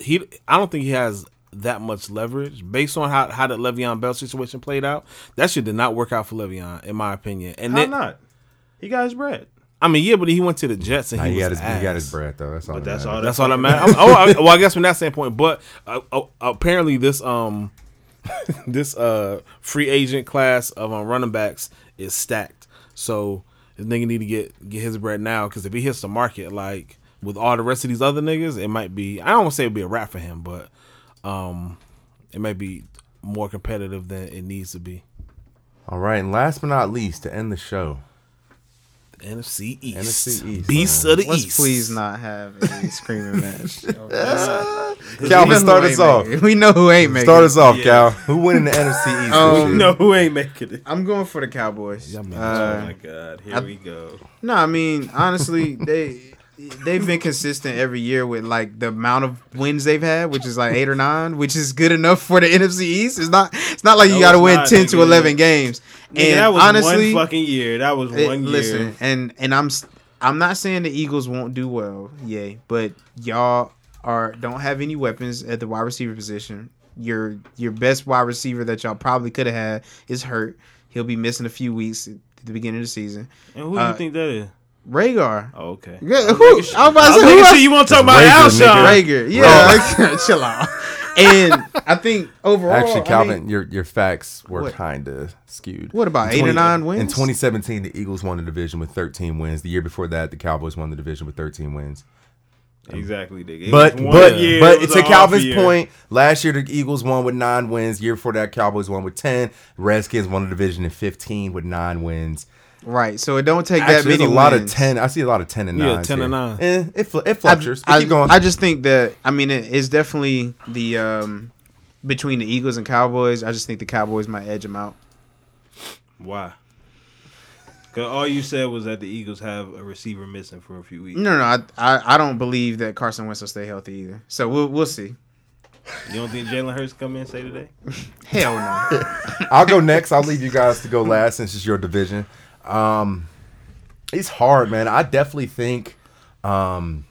he, I don't think he has that much leverage based on how how the Le'Veon Bell situation played out. That shit did not work out for Le'Veon, in my opinion. And How then, not? He got his bread. I mean, yeah, but he went to the Jets and Nah, he, he, was got his, ass. he got his bread though. That's all. But that that's matters. all That's all that matters. oh, I- well, I guess from that standpoint, but uh, uh, apparently this um this uh free agent class of um, running backs is stacked. So this nigga need to get get his bread now because if he hits the market like with all the rest of these other niggas, it might be. I don't want to say it'd be a wrap for him, but um it might be more competitive than it needs to be. All right, and last but not least, to end the show, NFC East, NFC East, beasts man. of the Let's East. please not have a screaming match. Calvin, We know who start us off. making it. We know who ain't making it. Start us off, Yeah. Cal. Who winning the NFC East? Um, this year? No, who ain't making it? I'm going for the Cowboys. Yeah, man. Uh, oh my god, here I- we go. No, I mean honestly, they they've been consistent every year with like the amount of wins they've had, which is like eight or nine, which is good enough for the NFC East. It's not it's not like No, you got to win not, ten to eleven games. Nigga, and that was honestly, one fucking year. That was it- one year. listen, and and I'm I'm not saying the Eagles won't do well, yay, but y'all are don't have any weapons at the wide receiver position. Your your best wide receiver that y'all probably could have had is hurt. He'll be missing a few weeks at the beginning of the season. and who do uh, you think that is? Reagor. Oh, okay. Yeah, uh, I'm who, making I was about to I'm say, who else? sure you want to talk about Reagor. Alshon. Reagor. Yeah, chill out. And I think overall, Actually, I Calvin, mean, your your facts were kind of skewed. what about In eight or nine wins? In 2017, the Eagles won the division with 13 wins. The year before that, the Cowboys won the division with 13 wins. Exactly, nigga. But but year, but was to Calvin's year. point, last year the Eagles won with nine wins. Year before that, Cowboys won with 10. Redskins won the division in 15 with nine wins. Right. So it don't take Actually, that there's many a lot wins. of 10. I see a lot of 10 and 9. Yeah, 10 and nine. Eh, it, fl- it I, fluctuates. But I, keep going. I just think that I mean it's definitely the um between the Eagles and Cowboys. I just think the Cowboys might edge them out. Why? Because all you said was that the Eagles have a receiver missing for a few weeks. No, no, I, I I don't believe that Carson Wentz will stay healthy either. So we'll we'll see. You don't think Jalen Hurts come in and say today? Hell no. I'll go next. I'll leave you guys to go last since it's your division. Um, it's hard, man. I definitely think. Um,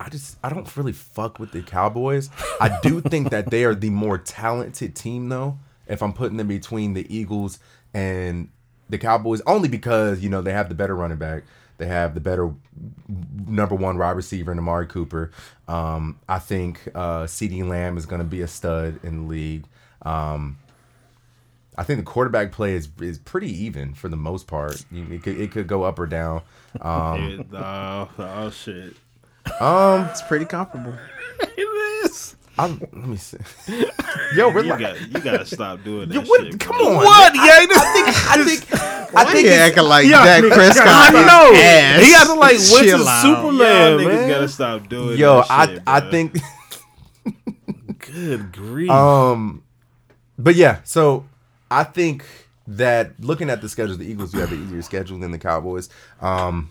I just I don't really fuck with the Cowboys. I do think that they are the more talented team, though. If I'm putting them between the Eagles and the Cowboys, only because you know they have the better running back, they have the better number one wide receiver in Amari Cooper. Um, I think uh, CeeDee Lamb is going to be a stud in the league. Um, I think the quarterback play is is pretty even for the most part. You- It could, it could go up or down. Um, Yeah, oh, oh shit. um, It's pretty comparable. It is. I'm, let me see. Yo, we're You like, got you gotta stop doing that Yo, what- shit. come bro. on. What? Yeah, I think I think Why think you acting like Yeah, Dak nigga, Prescott? I know. ass? He got to like went to Chill out. Y'all Superman, niggas gotta stop doing Yo, that I shit, I bro. think Good grief. um, but yeah. So I think that looking at the schedule, the Eagles do have an easier schedule than the Cowboys. Um,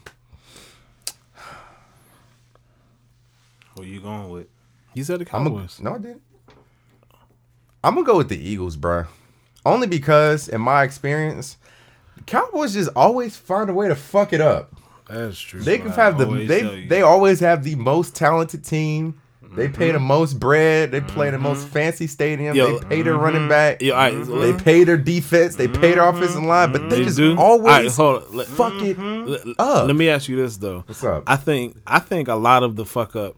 Who you going with? you said the Cowboys. a, no, I didn't. I'm gonna go with the Eagles, bruh. Only because, in my experience, the Cowboys just always find a way to fuck it up. That's true. They can have the they they always have the most talented team They pay the mm-hmm. most bread. They play the most mm-hmm. fancy stadium. Yo, they pay their running mm-hmm. back. Yeah, all right, so They pay their defense. They pay their offensive line. But they, They just do? always All right, hold on. Let- fuck it let, up. let me ask you this though. What's up? I think I think a lot of the fuck up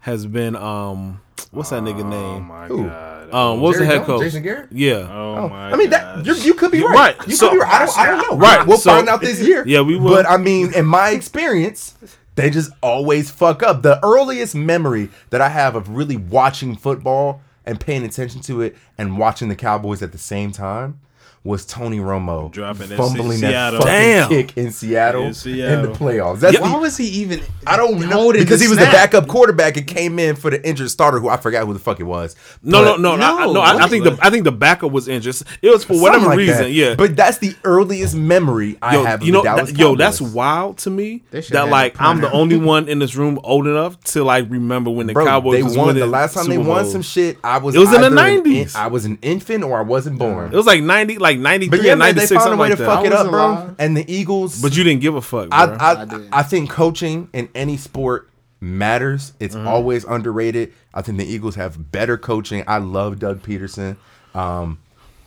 has been um what's that nigga name? Oh name? my Who? god. Um, what's Jerry the head Jones? coach? Jason Garrett? Yeah. Oh, Oh, my I mean that you, you could be right. Right, You so- could be right. I don't, I don't know. Right, We'll so- find out this year. Yeah, we will. But I mean, in my experience, they just always fuck up. The earliest memory that I have of really watching football and paying attention to it and watching the Cowboys at the same time was Tony Romo Dropping in fumbling that Seattle. fucking Damn. kick in Seattle, In in the playoffs. That's Why the- was he even? I don't know holding because the he was the snap? backup quarterback and came in for the injured starter who I forgot who the fuck it was. No, But- no, no, no. I, No, no, I, I think the I think the backup was injured. It was for Something whatever like reason. that. Yeah, But that's the earliest memory I yo, have of you know, the Dallas that- yo, that's wild to me. They should That have like a I'm the only one in this room old enough to like remember when the Bro, Cowboys they was won winning the last time they Super won Bowls. some shit. I was It was in the either an 90s. I was an infant or I wasn't born. It was like ninety, like ninety but three yeah, or man, ninety they six, found a something way like to that. fuck it I up, was bro. alive. And the Eagles, But you didn't give a fuck, bro. I, I I, did. I think coaching in any sport matters. It's Mm-hmm. always underrated. I think the Eagles have better coaching. I love Doug Pederson. Um,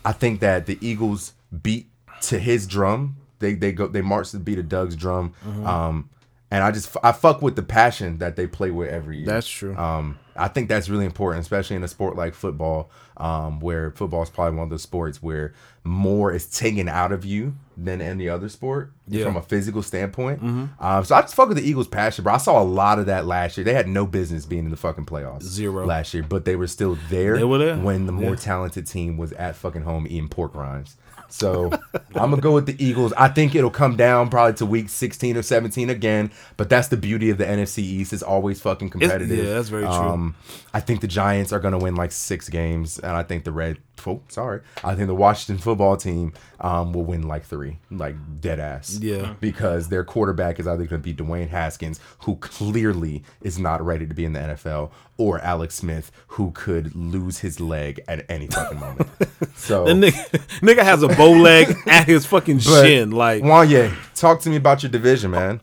I think that the Eagles beat to his drum. They they go they march to beat of Doug's drum. Mm-hmm. Um, and I just I fuck with the passion that they play with every year. That's true. Um, I think that's really important, especially in a sport like football, um, where football is probably one of those sports where more is taken out of you than any other sport Yeah. from a physical standpoint. Um, so I just fuck with the Eagles' passion, bro. I saw a lot of that last year. They had no business being in the fucking playoffs Zero. last year, but they were still there. They were there. when the more Yeah. talented team was at fucking home eating pork rinds. So I'm gonna go with the Eagles. I think it'll come down probably to week 16 or 17 again. But that's the beauty of the NFC East. It's always fucking competitive. yeah, that's very true. Um, I think the Giants are gonna win like six games, and I think the Red. Oh, sorry, I think the Washington football team um, will win like three, like dead ass. Yeah. because their quarterback is either gonna be Dwayne Haskins, who clearly is not ready to be in the NFL, or Alex Smith, who could lose his leg at any fucking moment. So the nigga, nigga has a bow leg at his fucking But, shin. Like, all Wanye, talk to me about your division, man.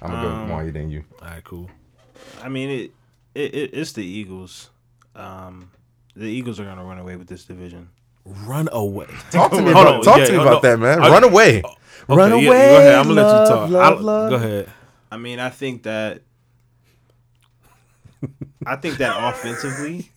I'm gonna go with Wanye than you. All right, cool. I mean, it, it, it it's the Eagles. Um, the Eagles are gonna run away with this division. Run away. Talk to me about, on, talk yeah, to me no, about that, man. I- Run away. Oh, run away. yeah, go ahead. I'm gonna let you love, talk. love, I'll- love. Go ahead. I mean, I think that. I think that offensively,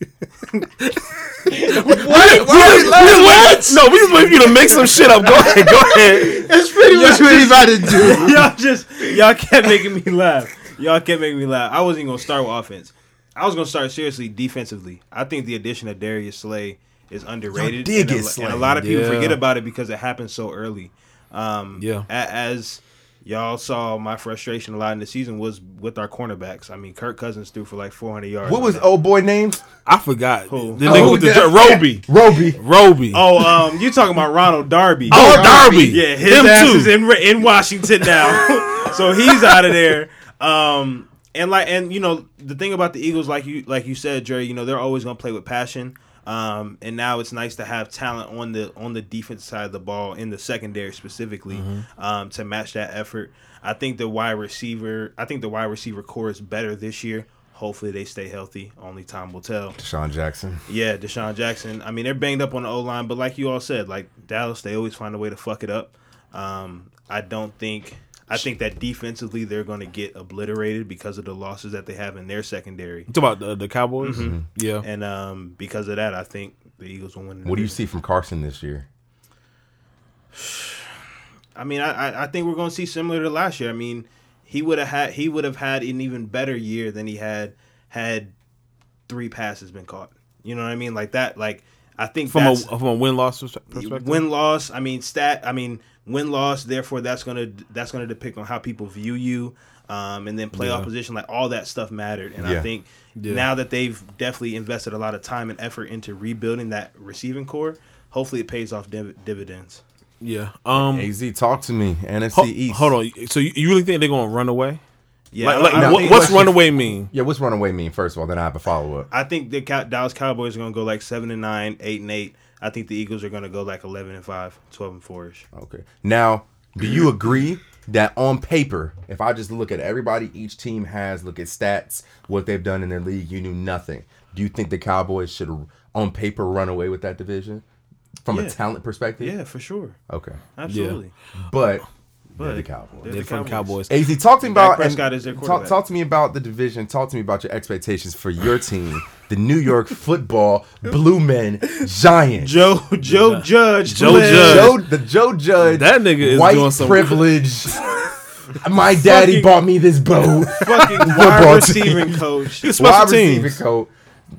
What? What? No, we just waiting for you to make some shit up. Go ahead. Go ahead. That's pretty much what he's about to do. y'all just y'all kept making me laugh. Y'all kept making me laugh. I wasn't even gonna start with offense. I was gonna start seriously defensively. I think the addition of Darius Slay is underrated, Yo, dig and, a, it, and a lot of people Yeah. forget about it because it happened so early. Um, Yeah. as y'all saw, my frustration a lot in the season was with our cornerbacks. I mean, Kirk Cousins threw for like 400 yards. What was that. old boy named? I forgot. Who? The Oh, nigga with the that- Roby. Roby. Roby. Oh, um, you talking about Ronald Darby? Oh, Darby. Yeah, his Him ass too. is in in Washington now, so he's out of there. Um, and like, and you know, the thing about the Eagles, like you like you said, Jerry, you know, they're always gonna play with passion. Um, and now it's nice to have talent on the on the defense side of the ball in the secondary specifically Mm-hmm. um, to match that effort. I think the wide receiver, I think the wide receiver core is better this year. Hopefully they stay healthy. Only time will tell. DeSean Jackson. Yeah, DeSean Jackson. I mean, they're banged up on the O line, but like you all said, like Dallas, they always find a way to fuck it up. Um, I don't think. I think that defensively they're going to get obliterated because of the losses that they have in their secondary, You talk about the, the Cowboys? Mm-hmm. Yeah. and um, because of that, I think the Eagles will win. What do you see from Carson this year? I mean, I, I- I think we're going to see similar to last year. I mean, he would have had he would have had an even better year than he had had three passes been caught. You know what I mean? Like that. Like I think From a from a win loss perspective. win loss. I mean stat. I mean win loss. Therefore, that's gonna that's gonna depict on how people view you. Um, and then playoff Yeah. position, like all that stuff mattered. And Yeah. I think Yeah. now that they've definitely invested a lot of time and effort into rebuilding that receiving core, hopefully it pays off div- dividends. Yeah. Um. AZ, talk to me. NFC ho- East. hold on. So you, you really think they're gonna run away? Yeah, Like, like, I now, what, what's question- run away mean? Yeah, what's runaway mean? First of all, then I have a follow up. I think the Dallas Cowboys are gonna go like seven and nine, eight and eight. I think the Eagles are gonna go like eleven and five, 12 and four ish. Okay. Now, do you agree that on paper, if I just look at everybody each team has, look at stats, what they've done in their league, you knew nothing. Do you think the Cowboys should, on paper, run away with that division from Yeah. a talent perspective? Yeah, for sure. Okay, Absolutely. but, But they're the Cowboys. they're They're the from Cowboys. Cowboys. Az, talk to me about and is their talk, talk to me about the division. Talk to me about your expectations for your team, the New York Football Blue Men Giants. Joe Joe Judge. Joe Bled. Judge. Joe, the Joe Judge, That nigga is white doing some- privilege. My daddy Fucking- bought me this boat. fucking Football wide receiving coach. He's special Wide teams. receiver coach,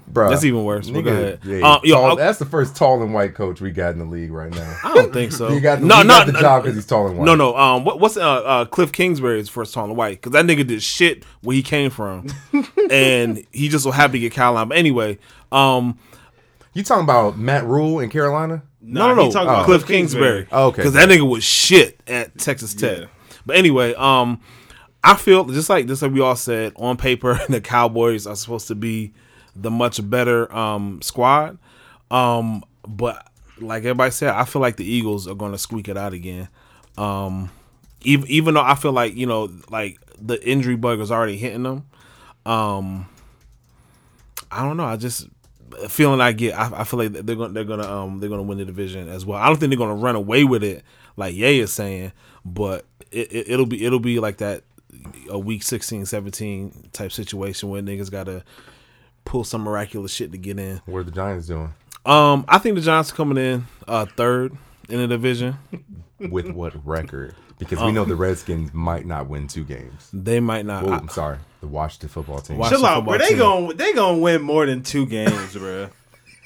bro. That's even worse. But go ahead. Yeah, Um, yo, tall- that's the first tall and white coach we got in the league right now. I don't think so. He got the, no, he no, got the job because he's tall and white. No, no. Um, what, what's uh, uh Cliff Kingsbury's first tall and white? Because that nigga did shit where he came from, and he just so happy to get Caroline. But anyway, um, You talking about Matt Rhule in Carolina? no, no, he no, talking uh, about Cliff Cliff Kingsbury. Kingsbury. Oh, okay. because that nigga was shit at Texas Tech. Yeah. But anyway, um, I feel just like just like we all said on paper, the Cowboys are supposed to be the much better um squad. Um, but like everybody said, I feel like the Eagles are going to squeak it out again. Um, even even though I feel like you know like the injury bug is already hitting them. Um, I don't know. I just feeling I get. I, I feel like they're going they're gonna um they're gonna win the division as well. I don't think they're gonna run away with it like Ye is saying, but it, it it'll be it'll be like that a week 16, 17 type situation where niggas gotta pull some miraculous shit to get in. What are the Giants doing? Um, I think the Giants are coming in uh third in the division. With what record? Because we know the Redskins might not win two games. They might not. Oh, I- I'm sorry, the Washington football team. Wash- Chill out, bro. They team. gon' they gonna win more than two games, bro.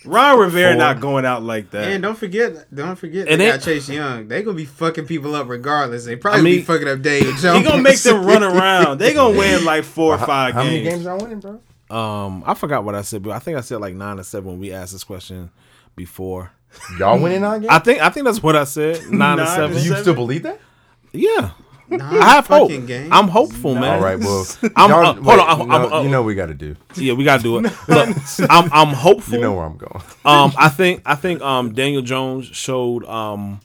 Ron Rivera Four. not going out like that. And don't forget, don't forget, And they they- got Chase Young. They gonna be fucking people up regardless. They probably I mean- be fucking up Dave Jones. he gonna make them run around. They gonna win like four or How- five how many games. games are winning, bro? Um, I forgot what I said, but I think I said like nine or seven when we asked this question before. Y'all winning nine games? I think I think that's what I said. Nine, Nine or to seven. Do you still believe that? Yeah. Nine I have hope. games. I'm hopeful, man. All right, well, I'm- y'all- uh, hold wait, on, I'm- no, I'm- uh, you know what we got to do. Yeah, we gotta do it. Look, I'm I'm hopeful. You know where I'm going. um, I think I think um Daniel Jones showed um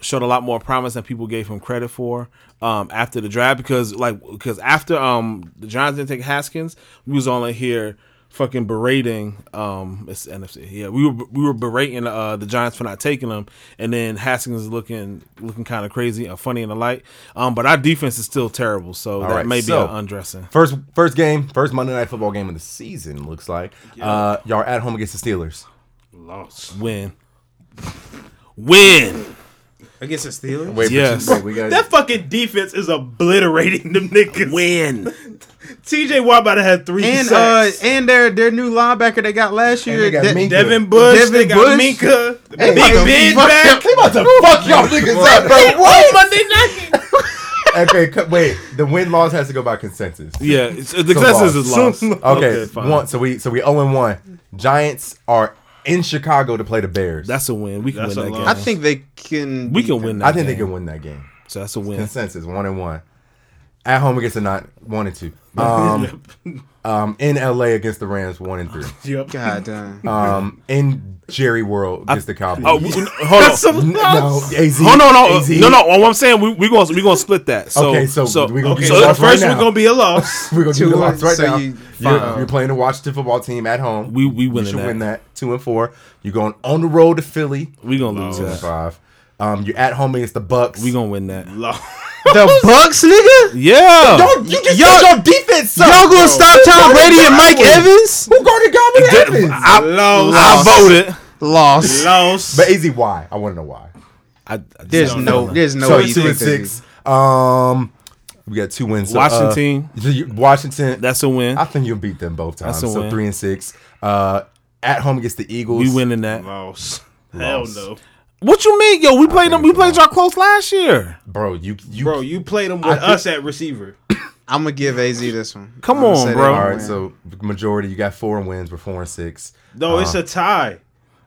showed a lot more promise than people gave him credit for um after the draft because like because after um the Giants didn't take Haskins, we was only here fucking berating um it's NFC yeah we were we were berating uh the Giants for not taking him, and then Haskins is looking looking kind of crazy and funny in the light um but our defense is still terrible so that right, may be so- an undressing First, first game, first Monday night football game of the season. Looks like uh, y'all are at home against the Steelers. Lost. win win against the Steelers. Wait, Yes. wait, we got That fucking defense is obliterating them niggas. win TJ Watt about to have three And uh, sacks. and their their new linebacker they got last And year, they got De- Devin Bush, Devin they got Bush. Minkah, Hey, Big Ben back. They about to fuck y'all niggas up, bro. What? Monday night. okay, co- wait. The win loss has to go by consensus. Yeah, it's, the consensus is lost. Okay, fine. one. So we so we zero and one. Giants are in Chicago to play the Bears. That's a win. We can That's win that game. I think they can. we can win that. I think they can win that game. So that's a win. Consensus one and one. At home against the not one and two. Um, um, in LA against the Rams one and three. Yep. God damn. Um, in Jerry World against the Cowboys. Oh, we, hold on. N- no, AZ. Oh no no AZ. no no! What I'm saying we we gonna we gonna split that. So, Okay, so we gonna Okay, so the the right first now. one gonna be a loss. We're gonna do Two the and- loss right so now. you- You, are you're playing the Washington football team at home. we we you should that. win that two and four. You're going on the road to Philly. We gonna lose Two and that. five. Um, you're at home against the Bucks. We gonna win that. Loss. the Bucks, nigga. Yeah. Don't you just Y'all- said your defense sucks. Y'all gonna stop Tom Brady and Mike Evans? Who guarded Garvin Evans? I, Loss. I voted. Lost. Lost. but AZ, why? I want to know why. I, I There's no. know. There's no so way two and six. Um, we got two wins. So, uh, Washington. so you- Washington. That's a win. I think you'll beat them both times. That's a So win. three and six. Uh, at home against the Eagles. We winning that. Loss. Hell no. What you mean, yo? We played them. We played a y'all close last year. bro. You you Bro, you played them with I think- us at receiver. I'm gonna give Az this one. Come I'm on, bro. All right, so majority, you got four wins. We're four and six. No, it's uh-huh. a tie.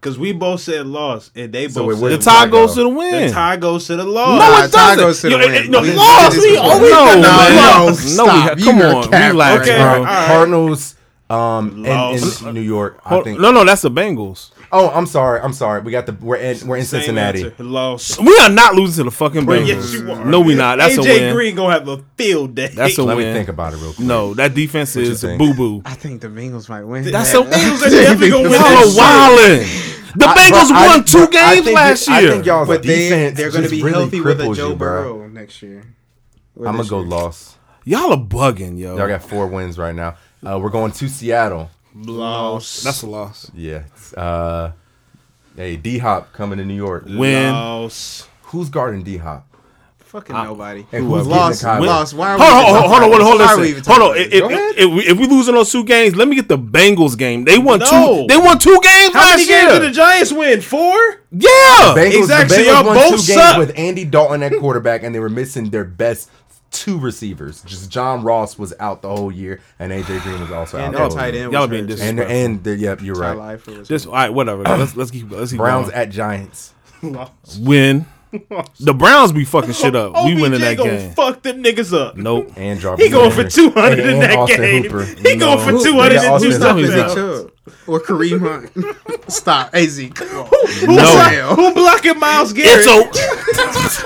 Because we both said loss, and they So both wait, where The tie tie goes go? to the win. the tie goes to the loss. Nah, it doesn't. goes to the Yo, win. No, We- we loss. did this We before. always No, no, no, no, no, we stop. come You're on, cap- relax, Okay, bro. all right. Cardinals, um, in, in New York. I Hold- think. no, no, that's the Bengals. Oh, I'm sorry. I'm sorry. We got the we're in we're in Same Cincinnati. answer. Lost. We are not losing to the fucking Bengals. Yes, you are. No, we not. That's a AJ win. Green gonna have a field day. That's a Let win. me think about it real quick. No, that defense you is think? boo boo. I think the Bengals might win. That's the a Bengals are definitely gonna win Y'all that are shit. wildin'. The I- Bengals bro, I- won two bro, I games think last y- year. I think y'all's but they defense they're going to just be really healthy with a cripples Joe you, bro. Burrow next year. I'm gonna go year. loss. Y'all are bugging, yo. Y'all got four wins right now. Uh, we're going to Seattle. Lost. That's a loss. Yeah. Uh, hey, D Hop coming to New York. Win. Lost. Who's guarding D Hop? Fucking nobody. And who's Lost. getting? Lost. Why are Hold we on, even hold on, talking hold on, hold on. Why are hold we on. even Listen. Hold on. If, about this? if, if, we, if we losing those two games, let me get the Bengals game. They won No. two. They won two games How last many games year. did the Giants win? Four. yeah. Bengals, Exactly, The Bengals y'all won both two suck. games with Andy Dalton at quarterback, and they were missing their best two receivers. Just John Ross was out the whole year, and AJ Green was also And out. their the tight end Y'all was being hurt. And and the, yep, you're Ty right. Leifert was Just all right, whatever. let's let's keep let's keep Browns going. at Giants. Win. The Browns be fucking shit up. We OBJ winning that gonna game. fuck them niggas up. Nope. And Jarvis He going for two hundred in that Austin game. Hooper. He going for No. two hundred They got and two Austin Stop it, Hooper. Nick touchdowns. Chubb. Or Kareem Hunt. Stop. AZ, come on. Who, No. block- who blocking Myles Garrett? It's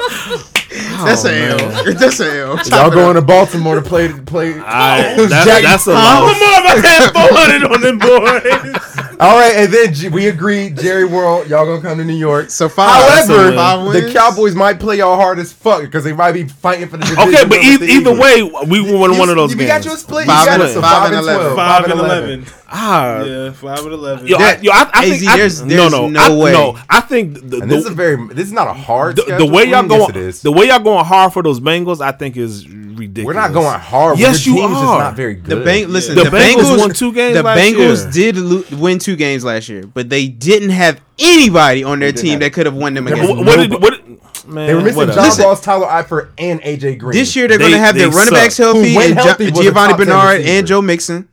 a. That's Oh, a L. man. That's a L. Y'all going to Baltimore to play play? I, that's, Jack- that's a Lamar loss. about to have four hundred on them boys. All right, and then G- we agreed, Jerry World, y'all gonna come to New York. So five. However, five the? Cowboys might play y'all hard as fuck because they might be fighting for the division. Okay, but e- either Eagles. way, we won You- one of those you games. got you a split. Five you got and- us a five five and and 11. twelve. Five and eleven. Ah, Yeah, five and eleven. Yo, I, yo, I, I AZ, think I, there's- no, there's no, no I, way. no. I think the, And this is a very. This is not a hard. the, the way y'all Yes, going, it is. the way y'all going hard for those Bengals, I think is ridiculous. We're not going hard. Yes, Your you team's just are. not very The good. bank. Listen, The the, Bengals Bengals won two games The last Bengals year. did lo- win two games last year, but they didn't have anybody on their team have- that could have won them There against. What, what did what? Man, They were missing whatever. John Listen. Ross, Tyler Eifert, and AJ Green. This year they're They- going to have their they running backs healthy, and healthy, was Giovani Bernard and Joe Mixon.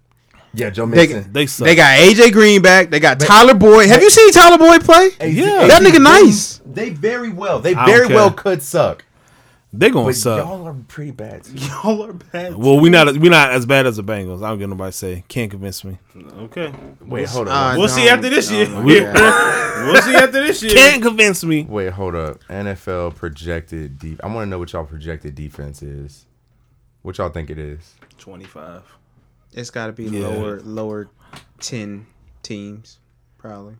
Yeah, Joe They, Mixon. They suck. they got AJ Green back. They got Tyler Boyd. Have you seen Tyler Boyd play? Yeah. That nigga nice. They very well. They very care. well could suck. They gonna But suck. y'all are pretty bad. Y'all are bad. Well, we not we not as bad as the Bengals. I don't get nobody say. Can't convince me. Okay. Wait, hold Uh, on. We'll no, see after this no, year. no, We- yeah. we'll see after this year. Can't convince me. Wait, hold up. NFL projected deep. I want to know what y'all projected defense is. What y'all think it is? Twenty-five. It's got to be Yeah. lower, lower ten teams, probably.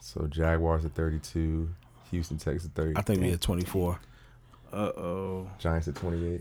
So Jaguars at 32, Houston Texans at 30. I think we had twenty four. Uh oh. Giants at 28.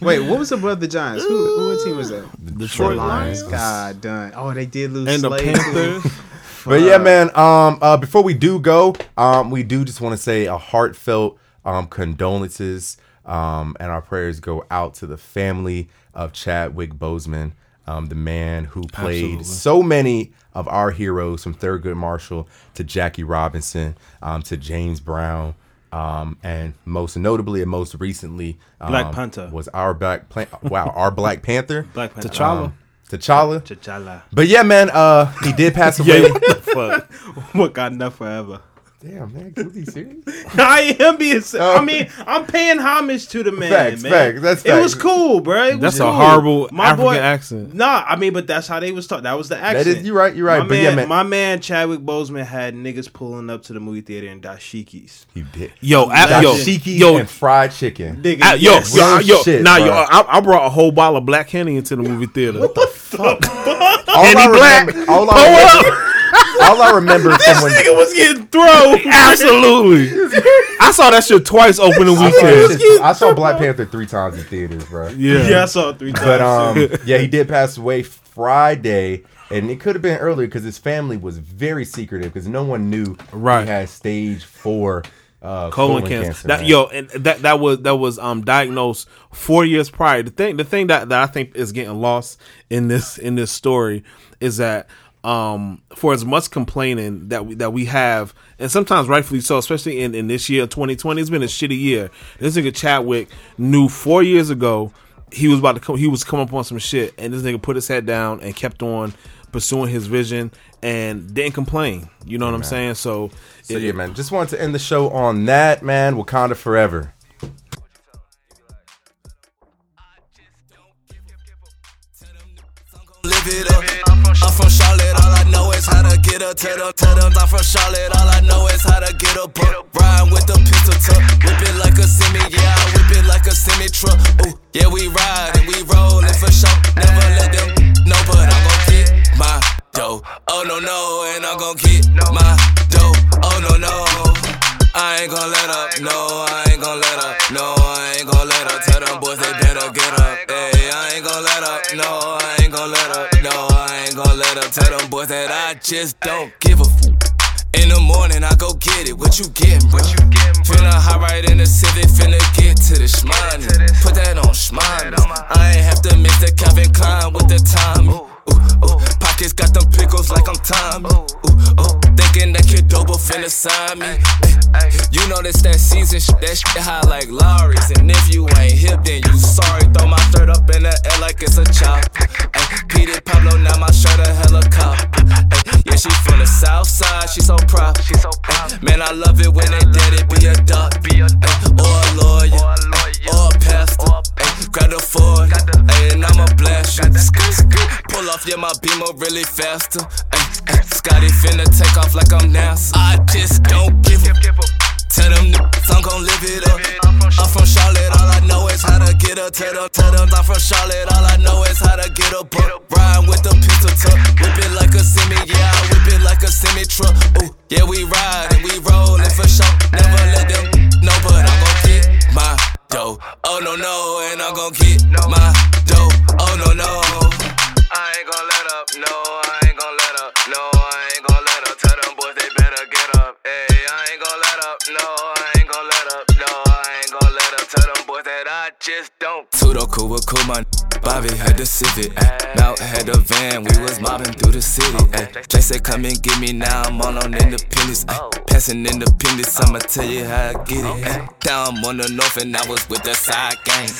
Wait, what was above the Giants? Who, who what team was that? The Detroit Lions. God done. Oh, they did lose. and the Slade, too. Panthers. But yeah, man. Um, uh, before we do go, um, we do just want to say a heartfelt um condolences. Um, and our prayers go out to the family of Chadwick Boseman, um, the man who played Absolutely. so many of our heroes from Thurgood Marshall to Jackie Robinson, um, to James Brown, um, and most notably and most recently, um, Black Panther. was our black plan- wow our Black Panther Black Panther. T'Challa. um, T'Challa. T'Challa. But yeah, man, uh, he did pass away. Yeah, what the fuck? Wakanda forever. Damn, man, was he serious? I am being. Oh. I mean, I'm paying homage to the man. Facts, man. facts, that's It was cool, bro. It was That's a cool. horrible My African boy- accent. Nah, I mean, but that's how they was talking. That was the accent. That is, you're right, you're right. My but man, yeah, man, my man Chadwick Boseman had niggas pulling up to the movie theater in dashikis. he did. Yo, That I, yo, Dashiki yo, and fried chicken. Nigga, I, yo, yes. yo, yo, shit, nah, bro. yo, I, I brought a whole bottle of black Henny into the movie theater. All And he I black. remember, all I up. remember, all I remember this from when nigga was getting thrown. Absolutely. I saw that shit twice opening I saw, weekend. I saw Black Panther three times in theaters, bro. Yeah. Yeah, I saw it three times. But um, yeah, he did pass away Friday, and it could have been earlier because his family was very secretive because no one knew Right. he had stage four uh, colon, cancer. that, man. yo, and that that was that was um diagnosed four years prior. The thing the thing that, that I think is getting lost in this in this story is that um for as much complaining that we that we have and sometimes rightfully so, especially in, in this year 2020, it's been a shitty year. This nigga Chadwick knew four years ago he was about to come he was come up on some shit and this nigga put his head down and kept on pursuing his vision and didn't complain. You know what I'm saying? So, So it- yeah, man. Just wanted to end the show on that, man. Wakanda forever. live it up. I'm from Charlotte, all I know is get her. Tell them, tell them I'm from Charlotte. All I know is how to get a book. Ride with the pistol tuck. Whip it like a semi, yeah, I whip it like a semi truck. Ooh, yeah, we ride and we rollin' for sure. Never let them know, but I'm gon' get my dough. Oh no, no, and I'm gon' get my dough. Oh no, no. I ain't gon' let up, no, I ain't gon' let up, no, I ain't gon' let up. Tell them boys they better get up, hey, I ain't gon' let up, no, I ain't gon' let up. Tell them boys that I just don't give a a f. In the morning, I go get it. What you gettin', bro? What you gettin', bro? Finna hop right in the Civic, finna get to the shmoney. Put that on shmoney. I ain't have to miss the Calvin Klein with the Tommy. Ooh, ooh. Pockets got them pickles like I'm Tommy. Ooh, ooh. That finna sign me. You know this that season shit, that shit high like Lowry's. And if you ain't hip, then you sorry. Throw my shirt up in the air like it's a chop. Peter Pablo, now my shirt a helicopter. Yeah, she from the south side, she so proud. She so proud. Man, I love it when they did it. Be a duck, be a duck, or a lawyer, or a pastor. Grab the Ford, ay, and I'ma blast you. Pull off, yeah, my beamer really faster. Ay, ay, Scotty finna take off like I'm NASA. I just don't give a. Tell them niggas I'm gon' live it up. I'm from Charlotte, all I know is how to get up. Tell them, tell them I'm from Charlotte, all I know is how to get buck. Ride with the pistol tuck, whip it like a semi, yeah, I whip it like a semi truck. Ooh, yeah, we ride and we rollin' for sure. Never let them know, but I'm gon' get my dough. Oh no no, and I'm gon' get my dough. Oh no no, I ain't gon' let up. No, I just don't. Cool with cool, my Bobby had the Civic. Ay. Mount had the van, we was mobbing through the city. Ay. Jay said, come and get me now, I'm all on independence. Ay. Oh. Passing independence, I'ma tell you how I get it. Ay. Now I'm on the north and I was with the side gang.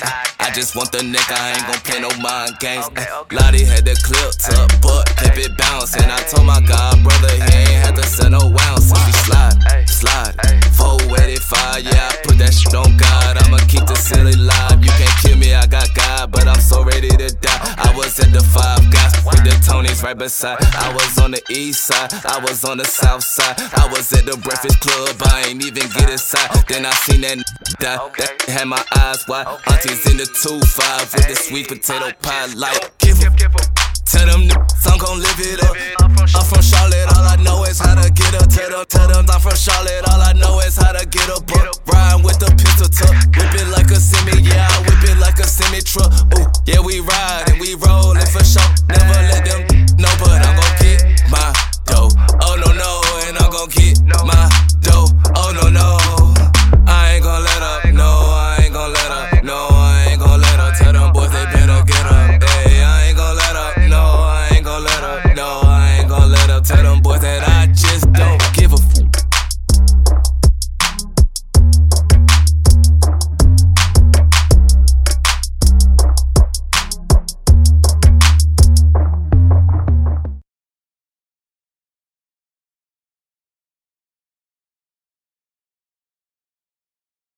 I just want the neck, I ain't gon' play no mind games. Lottie had the clip up, but kept it bounce. And I told my god brother he ain't had to send no ounce. If he slide, slide. 485, yeah, I put that shit on God. I'ma keep the silly live. You can't kill me, I got God, but I'm so ready to die. I was at the five guys with the Tonys right beside. I was on the east side, I was on the south side. I was at the breakfast club, I ain't even get inside. Then I seen that die. That had my eyes wide. Aunties in the 2-5 with the sweet potato pie. Like, give 'em. Tell them I'm gon' live it up. I'm from Charlotte, all I know is how to get up. Tell them, tell them I'm from Charlotte, all I know is how to get up. Ride with the pistol tuck, whip it like a semi, yeah, I whip it like a semi truck. Ooh, yeah, we ride and we rollin' for sure. Never let them know, but I'm gon' get my dough. Oh no no, and I'm gon' get my dough. Oh no no,